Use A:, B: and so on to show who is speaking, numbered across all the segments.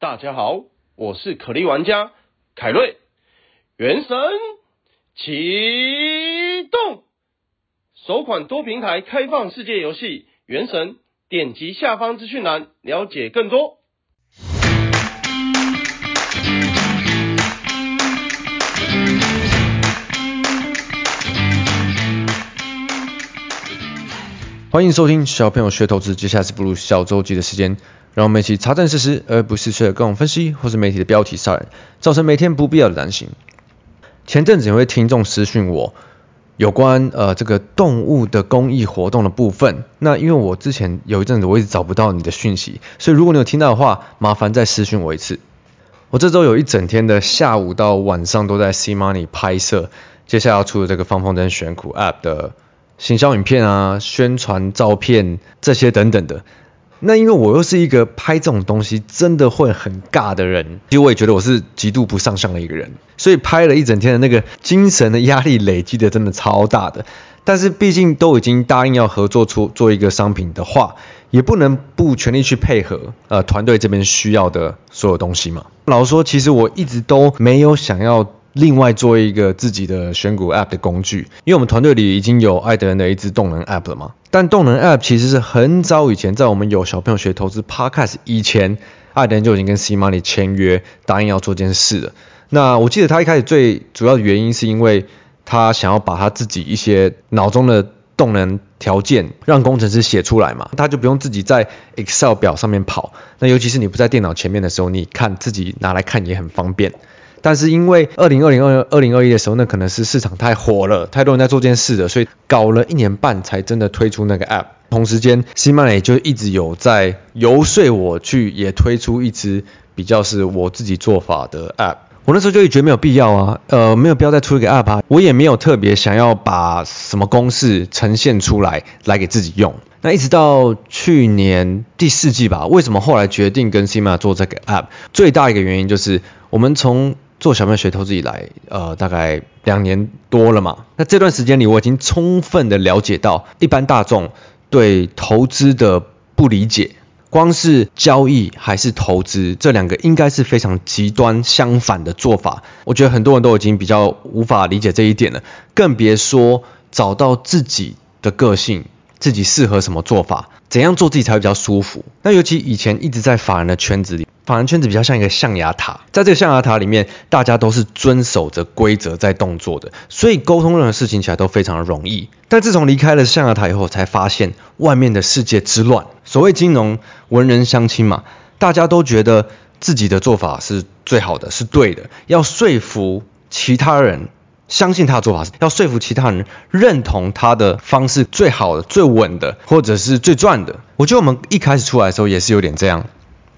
A: 大家好，我是可莉玩家凯瑞。原神启动，首款多平台开放世界游戏《原神》，点击下方资讯栏了解更多。
B: 欢迎收听小朋友学投资，接下来是步入小周记的时间。让我们一起查证事实，而不是随着各种分析或是媒体的标题杀人，造成每天不必要的担心。前阵子有位听众私讯我，有关呃这个动物的公益活动的部分。那因为我之前有一阵子我一直找不到你的讯息，所以如果你有听到的话，麻烦再私讯我一次。我这周有一整天的下午到晚上都在 C Money 拍摄，接下来要出的这个放风筝选股 App 的行销影片啊、宣传照片这些等等的。那因为我又是一个拍这种东西真的会很尬的人，其实我也觉得我是极度不上相的一个人，所以拍了一整天的那个精神的压力累积的真的超大的。但是毕竟都已经答应要合作出做一个商品的话，也不能不全力去配合呃团队这边需要的所有东西嘛。老实说，其实我一直都没有想要。另外做一个自己的选股 App 的工具，因为我们团队里已经有艾德恩的一支动能 App 了嘛。但动能 App 其实是很早以前，在我们有小朋友学投资 Podcast 以前，艾德恩就已经跟 C Money 签约，答应要做件事了。那我记得他一开始最主要的原因是因为他想要把他自己一些脑中的动能条件让工程师写出来嘛，他就不用自己在 Excel 表上面跑。那尤其是你不在电脑前面的时候，你看自己拿来看也很方便。但是因为二零二零二二零二一的时候，那可能是市场太火了，太多人在做这件事了，所以搞了一年半才真的推出那个 App。同时间，C Money 就一直有在游说我去也推出一支比较是我自己做法的 App。我那时候就觉得没有必要啊，呃，没有必要再出一个 App，我也没有特别想要把什么公式呈现出来来给自己用。那一直到去年第四季吧，为什么后来决定跟 C Money 做这个 App？最大一个原因就是我们从做小朋友学投资以来，呃，大概两年多了嘛。那这段时间里，我已经充分的了解到一般大众对投资的不理解。光是交易还是投资，这两个应该是非常极端相反的做法。我觉得很多人都已经比较无法理解这一点了，更别说找到自己的个性，自己适合什么做法，怎样做自己才会比较舒服。那尤其以前一直在法人的圈子里。法人圈子比较像一个象牙塔，在这个象牙塔里面，大家都是遵守着规则在动作的，所以沟通任何事情起来都非常的容易。但自从离开了象牙塔以后，才发现外面的世界之乱。所谓金融文人相亲嘛，大家都觉得自己的做法是最好的，是对的，要说服其他人相信他的做法，是要说服其他人认同他的方式最好的、最稳的，或者是最赚的。我觉得我们一开始出来的时候也是有点这样。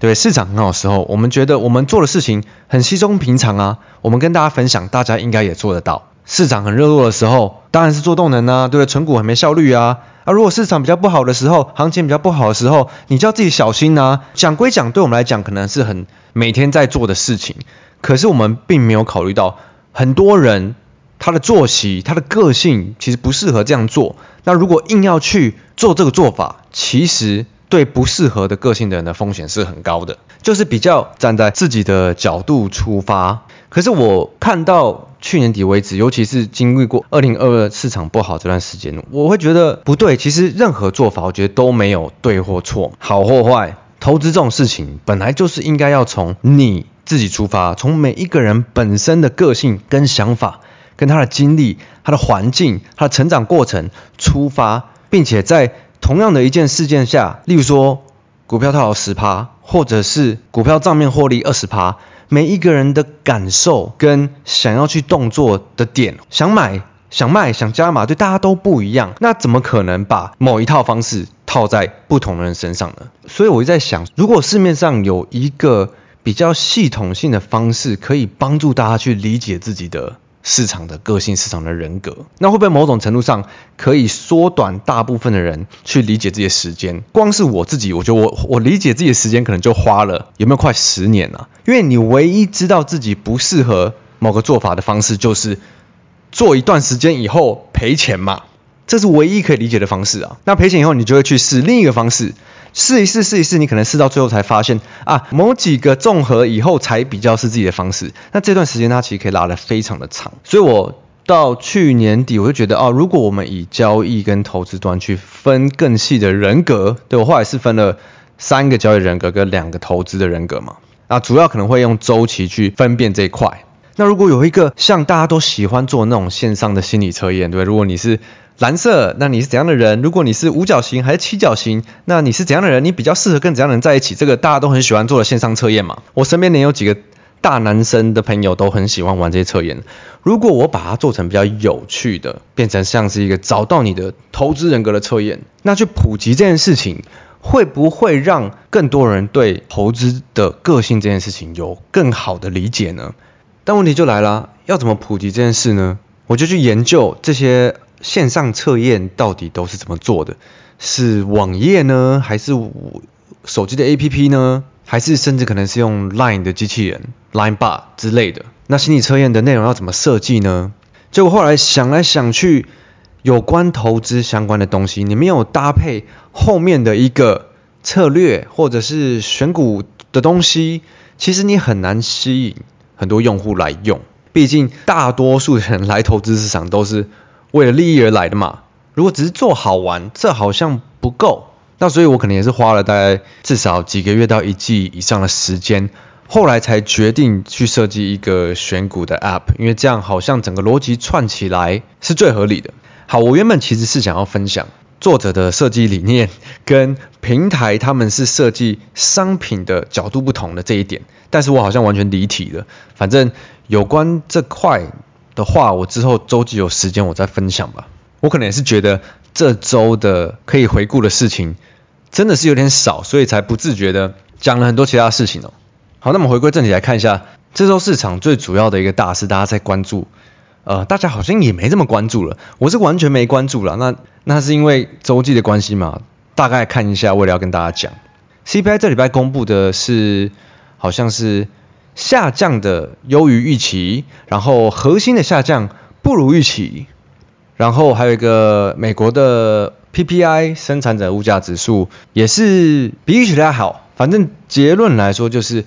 B: 对，市场很好的时候，我们觉得我们做的事情很稀松平常啊，我们跟大家分享，大家应该也做得到。市场很热络的时候，当然是做动能啊，对不对？存股很没效率啊。啊，如果市场比较不好的时候，行情比较不好的时候，你就要自己小心啊。讲归讲，对我们来讲可能是很每天在做的事情，可是我们并没有考虑到很多人他的作息、他的个性其实不适合这样做。那如果硬要去做这个做法，其实。对不适合的个性的人的风险是很高的，就是比较站在自己的角度出发。可是我看到去年底为止，尤其是经历过二零二二市场不好这段时间，我会觉得不对。其实任何做法，我觉得都没有对或错，好或坏。投资这种事情本来就是应该要从你自己出发，从每一个人本身的个性跟想法，跟他的经历、他的环境、他的成长过程出发，并且在。同样的一件事件下，例如说股票套牢十趴，或者是股票账面获利二十趴，每一个人的感受跟想要去动作的点，想买、想卖、想加码，对大家都不一样。那怎么可能把某一套方式套在不同的人身上呢？所以我就在想，如果市面上有一个比较系统性的方式，可以帮助大家去理解自己的。市场的个性，市场的人格，那会不会某种程度上可以缩短大部分的人去理解自己的时间？光是我自己，我觉得我我理解自己的时间可能就花了有没有快十年啊？因为你唯一知道自己不适合某个做法的方式，就是做一段时间以后赔钱嘛，这是唯一可以理解的方式啊。那赔钱以后，你就会去试另一个方式。试一试，试一试，你可能试到最后才发现啊，某几个综合以后才比较是自己的方式。那这段时间它其实可以拉得非常的长，所以我到去年底我就觉得哦，如果我们以交易跟投资端去分更细的人格，对，我后来是分了三个交易人格跟两个投资的人格嘛，啊，主要可能会用周期去分辨这一块。那如果有一个像大家都喜欢做那种线上的心理测验，对，如果你是蓝色，那你是怎样的人？如果你是五角星还是七角星，那你是怎样的人？你比较适合跟怎样的人在一起？这个大家都很喜欢做的线上测验嘛。我身边也有几个大男生的朋友都很喜欢玩这些测验。如果我把它做成比较有趣的，变成像是一个找到你的投资人格的测验，那去普及这件事情，会不会让更多人对投资的个性这件事情有更好的理解呢？但问题就来了，要怎么普及这件事呢？我就去研究这些线上测验到底都是怎么做的，是网页呢，还是手机的 APP 呢，还是甚至可能是用 Line 的机器人 Line Bar 之类的？那心理测验的内容要怎么设计呢？结果后来想来想去，有关投资相关的东西，你没有搭配后面的一个策略或者是选股的东西，其实你很难吸引。很多用户来用，毕竟大多数人来投资市场都是为了利益而来的嘛。如果只是做好玩，这好像不够。那所以我可能也是花了大概至少几个月到一季以上的时间，后来才决定去设计一个选股的 App，因为这样好像整个逻辑串起来是最合理的。好，我原本其实是想要分享作者的设计理念 跟平台他们是设计商品的角度不同的这一点。但是我好像完全离题了。反正有关这块的话，我之后周几有时间我再分享吧。我可能也是觉得这周的可以回顾的事情真的是有点少，所以才不自觉的讲了很多其他事情哦。好，那么回归正题来看一下这周市场最主要的一个大事，大家在关注。呃，大家好像也没这么关注了。我是完全没关注了。那那是因为周记的关系嘛？大概看一下，为了要跟大家讲，CPI 这礼拜公布的是。好像是下降的优于预期，然后核心的下降不如预期，然后还有一个美国的 PPI 生产者物价指数也是比预期的好。反正结论来说就是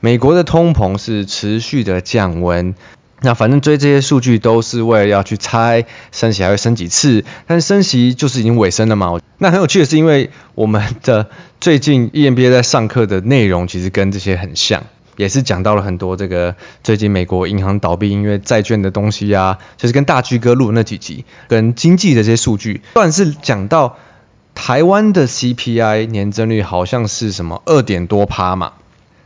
B: 美国的通膨是持续的降温。那反正追这些数据都是为了要去猜升息还会升几次，但是升息就是已经尾声了嘛。那很有趣的是，因为我们的最近 EMBA 在上课的内容其实跟这些很像，也是讲到了很多这个最近美国银行倒闭因为债券的东西啊，就是跟大 G 哥录那几集跟经济的这些数据，算是讲到台湾的 CPI 年增率好像是什么二点多趴嘛。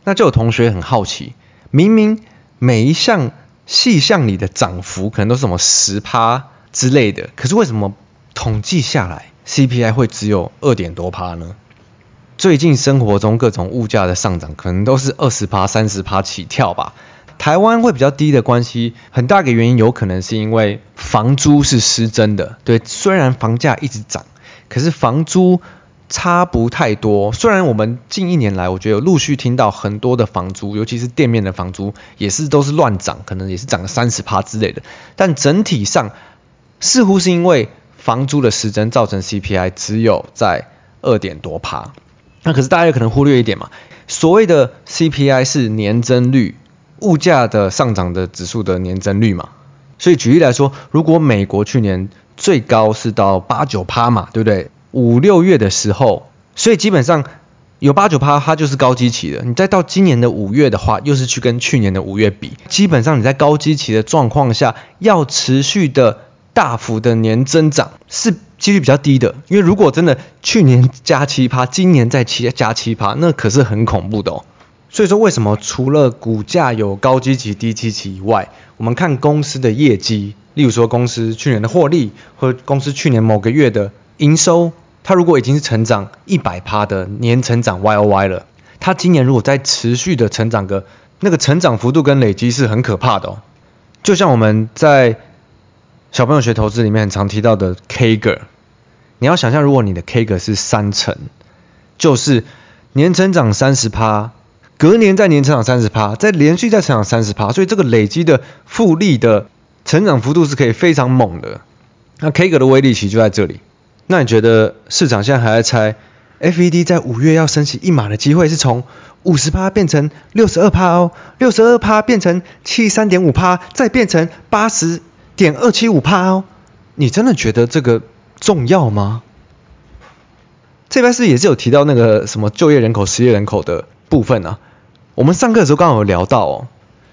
B: 那就有同学很好奇，明明每一项细项里的涨幅可能都是什么十趴之类的，可是为什么统计下来 CPI 会只有二点多趴呢？最近生活中各种物价的上涨可能都是二十趴、三十趴起跳吧。台湾会比较低的关系，很大一个原因有可能是因为房租是失真的。对，虽然房价一直涨，可是房租。差不太多，虽然我们近一年来，我觉得有陆续听到很多的房租，尤其是店面的房租，也是都是乱涨，可能也是涨了三十趴之类的。但整体上，似乎是因为房租的失真造成 CPI 只有在二点多趴。那可是大家有可能忽略一点嘛，所谓的 CPI 是年增率，物价的上涨的指数的年增率嘛。所以举例来说，如果美国去年最高是到八九趴嘛，对不对？五六月的时候，所以基本上有八九趴，它就是高基期的。你再到今年的五月的话，又是去跟去年的五月比，基本上你在高基期的状况下，要持续的大幅的年增长是几率比较低的。因为如果真的去年加七趴，今年再七加七趴，那可是很恐怖的哦。所以说，为什么除了股价有高基期、低基期以外，我们看公司的业绩，例如说公司去年的获利，或公司去年某个月的营收。它如果已经是成长一百趴的年成长 Y O Y 了，它今年如果再持续的成长个那个成长幅度跟累积是很可怕的哦。就像我们在小朋友学投资里面很常提到的 CAGR，你要想象如果你的 CAGR 是三成，就是年成长三十趴，隔年再年成长三十趴，再连续再成长三十趴，所以这个累积的复利的成长幅度是可以非常猛的。那 CAGR 的威力其实就在这里。那你觉得市场现在还在猜 FED 在五月要升息一码的机会是从五十趴变成六十二趴哦，六十二趴变成七十三点五趴，再变成八十点二七五趴哦。你真的觉得这个重要吗？这边是也是有提到那个什么就业人口、失业人口的部分啊。我们上课的时候刚好有聊到哦，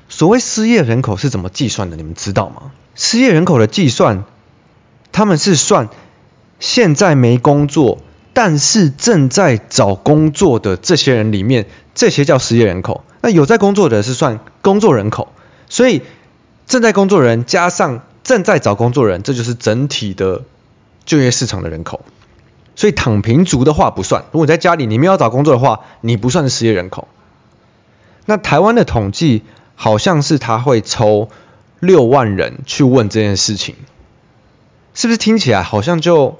B: 所谓失业人口是怎么计算的？你们知道吗？失业人口的计算，他们是算现在没工作。但是正在找工作的这些人里面，这些叫失业人口。那有在工作的是算工作人口，所以正在工作人加上正在找工作人，这就是整体的就业市场的人口。所以躺平族的话不算。如果你在家里你没有找工作的话，你不算是失业人口。那台湾的统计好像是他会抽六万人去问这件事情，是不是听起来好像就？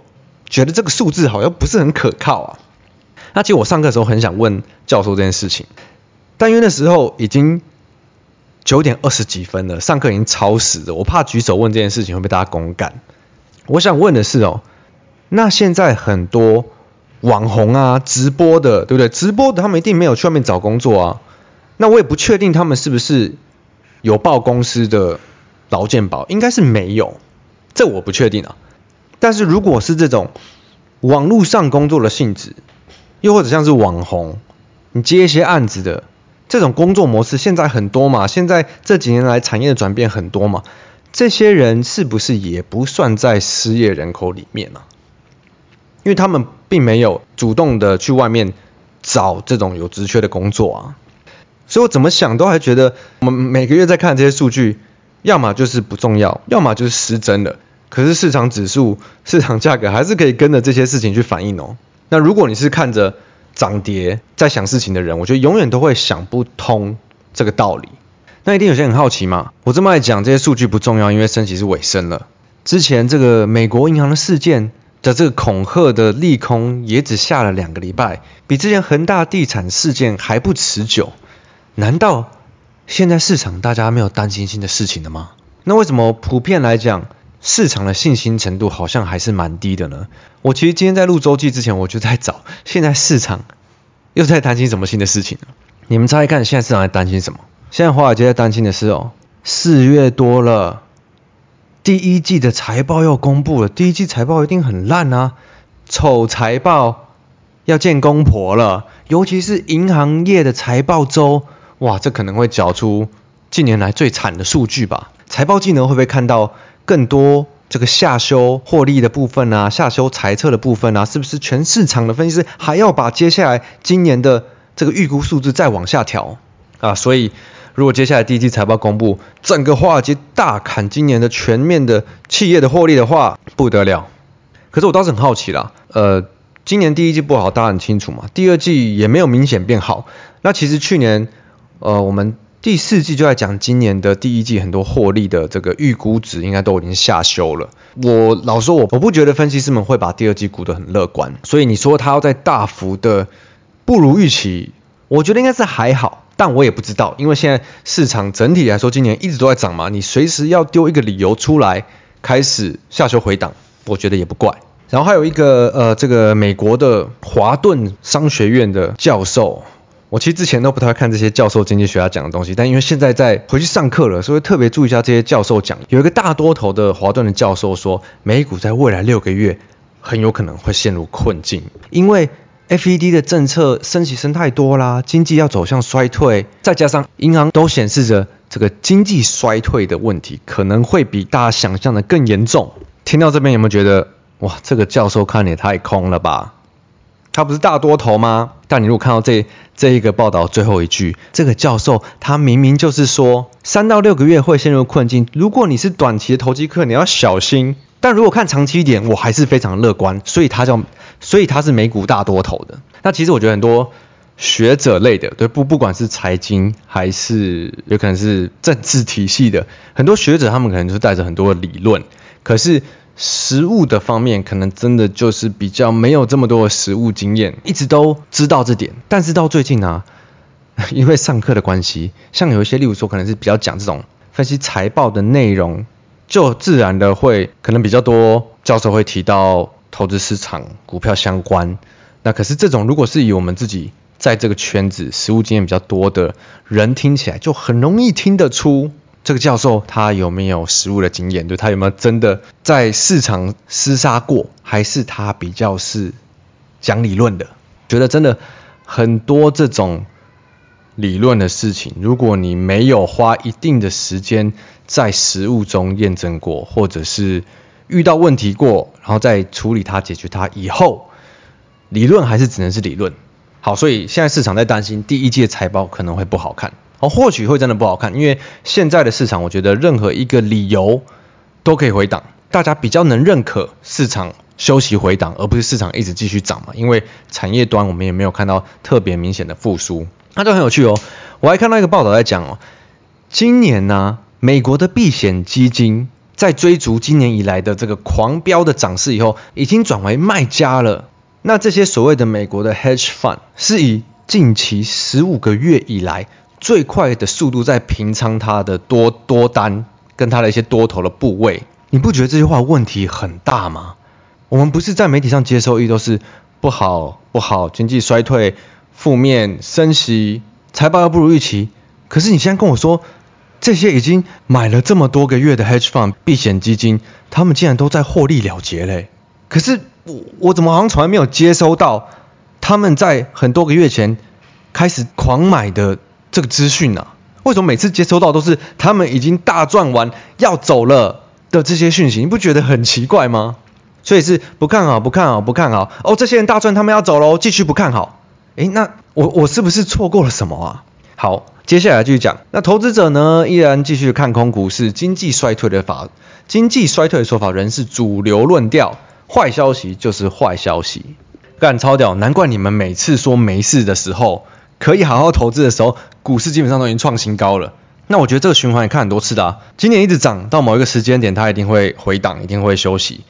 B: 觉得这个数字好像不是很可靠啊。那其实我上课的时候很想问教授这件事情，但因为那时候已经九点二十几分了，上课已经超时了，我怕举手问这件事情会被大家公干。我想问的是哦，那现在很多网红啊、直播的，对不对？直播的他们一定没有去外面找工作啊。那我也不确定他们是不是有报公司的劳健保，应该是没有，这我不确定啊。但是如果是这种网络上工作的性质，又或者像是网红，你接一些案子的这种工作模式，现在很多嘛，现在这几年来产业的转变很多嘛，这些人是不是也不算在失业人口里面呢？因为他们并没有主动的去外面找这种有职缺的工作啊，所以我怎么想都还觉得，我们每个月在看这些数据，要么就是不重要，要么就是失真的。可是市场指数、市场价格还是可以跟着这些事情去反应哦。那如果你是看着涨跌在想事情的人，我觉得永远都会想不通这个道理。那一定有些人很好奇嘛？我这么爱讲这些数据不重要，因为升息是尾声了。之前这个美国银行的事件的这个恐吓的利空也只下了两个礼拜，比之前恒大地产事件还不持久。难道现在市场大家没有担心新的事情了吗？那为什么普遍来讲？市场的信心程度好像还是蛮低的呢。我其实今天在录周记之前，我就在找现在市场又在担心什么新的事情。你们猜一看，现在市场在担心什么？现在华尔街在担心的是哦，四月多了，第一季的财报又公布了，第一季财报一定很烂啊，丑财报要见公婆了。尤其是银行业的财报周，哇，这可能会缴出近年来最惨的数据吧？财报季呢，会不会看到？更多这个下修获利的部分啊，下修财测的部分啊，是不是全市场的分析师还要把接下来今年的这个预估数字再往下调啊？所以如果接下来第一季财报公布，整个华尔街大砍今年的全面的企业的获利的话，不得了。可是我倒是很好奇啦，呃，今年第一季不好，大家很清楚嘛，第二季也没有明显变好。那其实去年呃我们。第四季就在讲今年的第一季很多获利的这个预估值应该都已经下修了。我老说我我不觉得分析师们会把第二季估得很乐观，所以你说它要在大幅的不如预期，我觉得应该是还好，但我也不知道，因为现在市场整体来说今年一直都在涨嘛，你随时要丢一个理由出来开始下修回档，我觉得也不怪。然后还有一个呃这个美国的华顿商学院的教授。我其实之前都不太看这些教授经济学家讲的东西，但因为现在在回去上课了，所以特别注意一下这些教授讲。有一个大多头的华顿的教授说，美股在未来六个月很有可能会陷入困境，因为 FED 的政策升息升太多啦，经济要走向衰退，再加上银行都显示着这个经济衰退的问题可能会比大家想象的更严重。听到这边有没有觉得，哇，这个教授看也太空了吧？他不是大多头吗？但你如果看到这这一个报道最后一句，这个教授他明明就是说三到六个月会陷入困境。如果你是短期的投机客，你要小心。但如果看长期一点，我还是非常乐观。所以他叫，所以他是美股大多头的。那其实我觉得很多学者类的，对不，不管是财经还是有可能是政治体系的很多学者，他们可能就是带着很多理论，可是。实务的方面，可能真的就是比较没有这么多的实务经验，一直都知道这点，但是到最近啊，因为上课的关系，像有一些，例如说可能是比较讲这种分析财报的内容，就自然的会可能比较多教授会提到投资市场、股票相关，那可是这种如果是以我们自己在这个圈子实务经验比较多的人听起来，就很容易听得出这个教授他有没有实务的经验，就他有没有真的在市场厮杀过，还是他比较是讲理论的？觉得真的很多这种理论的事情，如果你没有花一定的时间在实务中验证过，或者是遇到问题过，然后再处理它、解决它以后，理论还是只能是理论。好，所以现在市场在担心第一届财报可能会不好看，哦，或许会真的不好看，因为现在的市场，我觉得任何一个理由都可以回档，大家比较能认可市场休息回档，而不是市场一直继续涨嘛。因为产业端我们也没有看到特别明显的复苏，那就很有趣哦。我还看到一个报道在讲哦，今年呢、美国的避险基金。在追逐今年以来的这个狂飙的涨势以后，已经转为卖家了。那这些所谓的美国的 hedge fund 是以近期十五个月以来最快的速度在平仓它的多多单跟它的一些多头的部位。你不觉得这句话问题很大吗？我们不是在媒体上接收一都是不好不好，经济衰退、负面升息、财报又不如预期。可是你现在跟我说。这些已经买了这么多个月的 hedge fund 避险基金，他们竟然都在获利了结嘞！可是我我怎么好像从来没有接收到他们在很多个月前开始狂买的这个资讯呢？为什么每次接收到都是他们已经大赚完要走了的这些讯息？你不觉得很奇怪吗？所以是不看好，不看好，不看好。哦，这些人大赚，他们要走喽，继续不看好。诶，那我我是不是错过了什么啊？好。接下来继续讲，那投资者呢依然继续看空股市，经济衰退的法，经济衰退的说法仍是主流论调，坏消息就是坏消息，干超屌，难怪你们每次说没事的时候，可以好好投资的时候，股市基本上都已经创新高了。那我觉得这个循环也看很多次的啊，今年一直涨到某一个时间点，它一定会回档，一定会休息。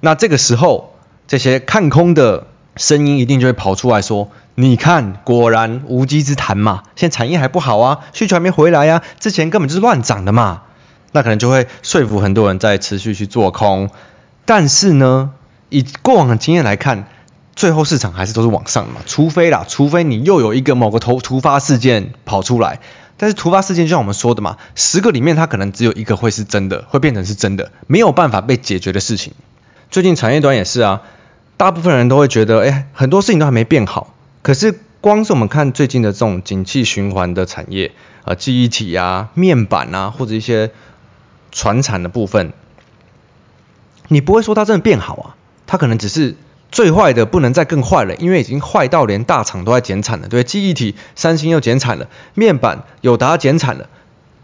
B: 那这个时候，这些看空的声音一定就会跑出来说。你看，果然无稽之谈嘛。现在产业还不好啊，需求还没回来呀、啊，之前根本就是乱涨的嘛。那可能就会说服很多人在持续去做空。但是呢，以过往的经验来看，最后市场还是都是往上嘛。除非啦，除非你又有一个某个突突发事件跑出来。但是突发事件就像我们说的嘛，十个里面它可能只有一个会是真的，会变成是真的，没有办法被解决的事情。最近产业端也是啊，大部分人都会觉得，哎，很多事情都还没变好。可是，光是我们看最近的这种景气循环的产业，呃，记忆体啊、面板啊，或者一些传产的部分，你不会说它真的变好啊？它可能只是最坏的不能再更坏了，因为已经坏到连大厂都在减产了。对，记忆体，三星又减产了，面板友达减产了，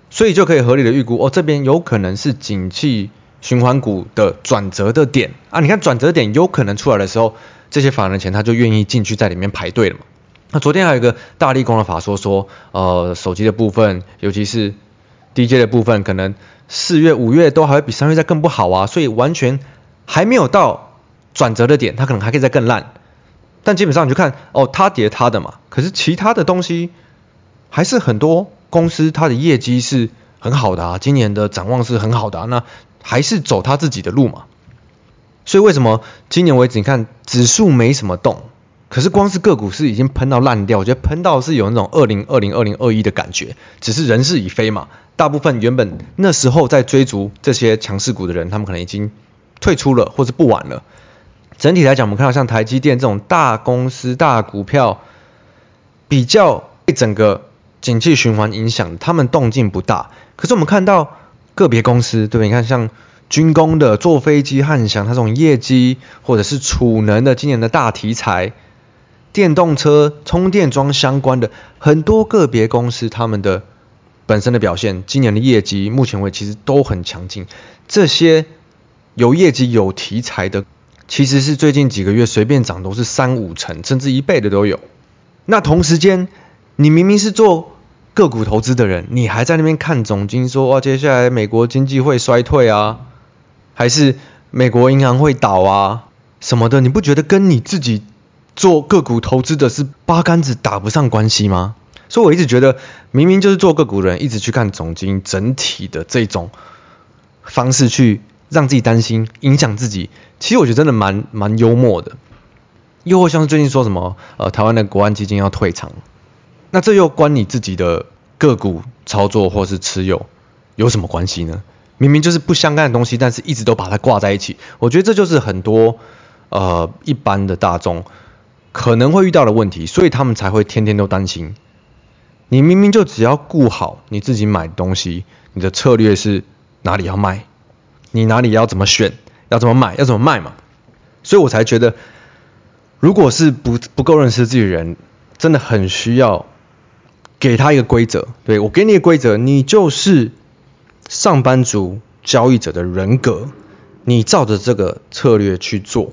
B: 所以就可以合理的预估，哦，这边有可能是景气循环股的转折的点啊。你看转折点有可能出来的时候。这些法人钱他就愿意进去在里面排队了嘛。那昨天还有一个大力工的法说说，呃，手机的部分，尤其是 DJ 的部分，可能四月、五月都还会比三月再更不好啊，所以完全还没有到转折的点，它可能还可以再更烂。但基本上你就看，哦，它跌它的嘛，可是其他的东西还是很多公司它的业绩是很好的啊，今年的展望是很好的啊，那还是走它自己的路嘛。所以为什么今年为止你看指数没什么动，可是光是个股是已经喷到烂掉，我觉得喷到是有那种二零二零二零二一的感觉，只是人事已非嘛。大部分原本那时候在追逐这些强势股的人，他们可能已经退出了，或是不玩了。整体来讲，我们看到像台积电这种大公司、大股票，比较被整个景气循环影响，他们动静不大。可是我们看到个别公司，对不对？你看像。军工的坐飞机、汉翔，它这种业绩，或者是储能的今年的大题材，电动车充电桩相关的很多个别公司，他们的本身的表现，今年的业绩目前为止其实都很强劲。这些有业绩、有题材的，其实是最近几个月随便涨都是三五成，甚至一倍的都有。那同时间，你明明是做个股投资的人，你还在那边看总经说，哇，接下来美国经济会衰退啊？还是美国银行会倒啊什么的，你不觉得跟你自己做个股投资的是八竿子打不上关系吗？所以我一直觉得，明明就是做个股人，一直去看总经整体的这种方式去让自己担心，影响自己，其实我觉得真的蛮蛮幽默的。又或像是最近说什么，呃，台湾的国安基金要退场，那这又关你自己的个股操作或是持有有什么关系呢？明明就是不相干的东西，但是一直都把它挂在一起。我觉得这就是很多呃一般的大众可能会遇到的问题，所以他们才会天天都担心。你明明就只要顾好你自己买东西，你的策略是哪里要卖，你哪里要怎么选，要怎么买，要怎么卖嘛。所以我才觉得，如果是不不够认识自己人，真的很需要给他一个规则。对，我给你一个规则，你就是。上班族交易者的人格，你照着这个策略去做，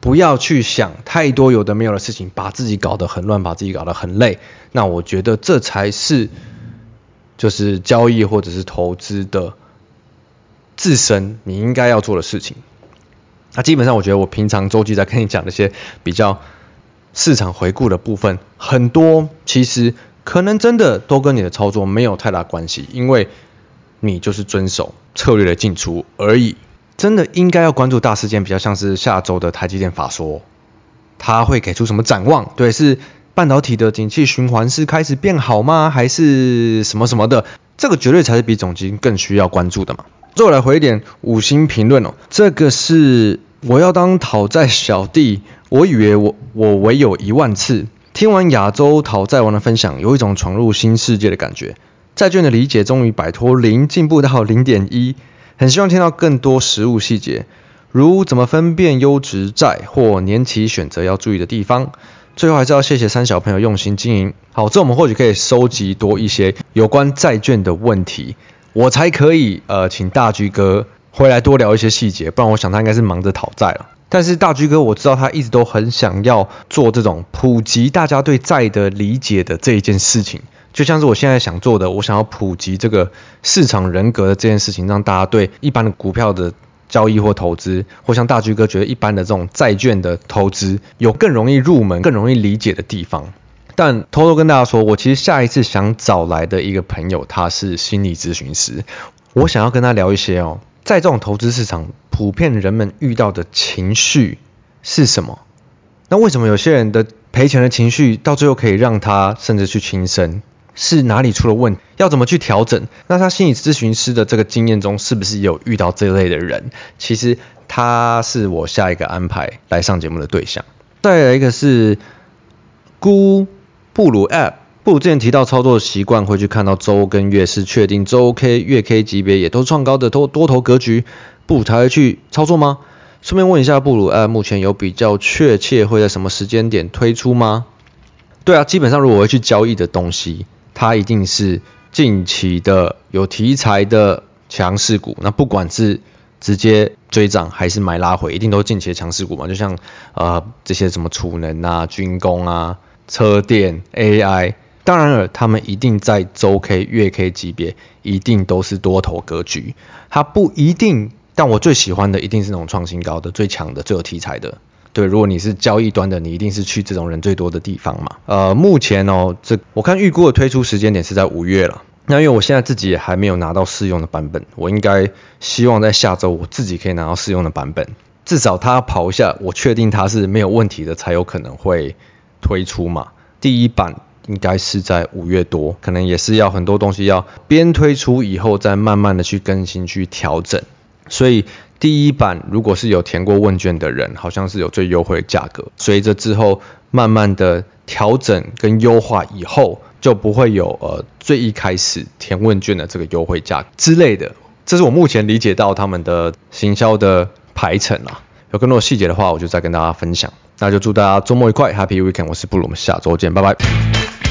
B: 不要去想太多有的没有的事情，把自己搞得很乱，把自己搞得很累。那我觉得这才是就是交易或者是投资的自身你应该要做的事情。那基本上我觉得我平常周记在跟你讲那些比较市场回顾的部分，很多其实可能真的都跟你的操作没有太大关系，因为。你就是遵守策略的进出而已，真的应该要关注大事件，比较像是下周的台积电法说，它会给出什么展望？对，是半导体的景气循环是开始变好吗？还是什么什么的？这个绝对才是比总经更需要关注的嘛。最后来回一点五星评论哦，这个是我要当讨债小弟，我以为我我唯有一万次。听完亚洲讨债王的分享，有一种闯入新世界的感觉。债券的理解终于摆脱零，进步到零点一，很希望听到更多实务细节，如怎么分辨优质债或年期选择要注意的地方。最后还是要谢谢三小朋友用心经营。好，这我们或许可以收集多一些有关债券的问题，我才可以呃请大居哥回来多聊一些细节，不然我想他应该是忙着讨债了。但是大居哥我知道他一直都很想要做这种普及大家对债的理解的这一件事情。就像是我现在想做的，我想要普及这个市场人格的这件事情，让大家对一般的股票的交易或投资，或像大居哥觉得一般的这种债券的投资，有更容易入门、更容易理解的地方。但偷偷跟大家说，我其实下一次想找来的一个朋友，他是心理咨询师，我想要跟他聊一些哦，在这种投资市场，普遍人们遇到的情绪是什么？那为什么有些人的赔钱的情绪，到最后可以让他甚至去轻生？是哪里出了问题？要怎么去调整？那他心理咨询师的这个经验中，是不是有遇到这类的人？其实他是我下一个安排来上节目的对象。再来一个是孤布鲁 App，布鲁之前提到操作习惯会去看到周跟月是确定周 K、月 K 级别也都创高的多多头格局，布鲁才会去操作吗？顺便问一下布鲁 App 目前有比较确切会在什么时间点推出吗？对啊，基本上如果我会去交易的东西。它一定是近期的有题材的强势股，那不管是直接追涨还是买拉回，一定都是近期的强势股嘛。就像呃这些什么储能啊、军工啊、车电、AI，当然了，他们一定在周 K、月 K 级别，一定都是多头格局。它不一定，但我最喜欢的一定是那种创新高的、最强的、最有题材的。对，如果你是交易端的，你一定是去这种人最多的地方嘛。呃，目前哦，这我看预估的推出时间点是在五月了。那因为我现在自己也还没有拿到试用的版本，我应该希望在下周我自己可以拿到试用的版本，至少它跑一下，我确定它是没有问题的，才有可能会推出嘛。第一版应该是在五月多，可能也是要很多东西要边推出以后再慢慢的去更新去调整，所以。第一版如果是有填过问卷的人，好像是有最优惠价格。随着之后慢慢的调整跟优化以后，就不会有呃最一开始填问卷的这个优惠价之类的。这是我目前理解到他们的行销的排程啊。有更多细节的话，我就再跟大家分享。那就祝大家周末愉快，Happy Weekend！我是布鲁，我们下周见，拜拜。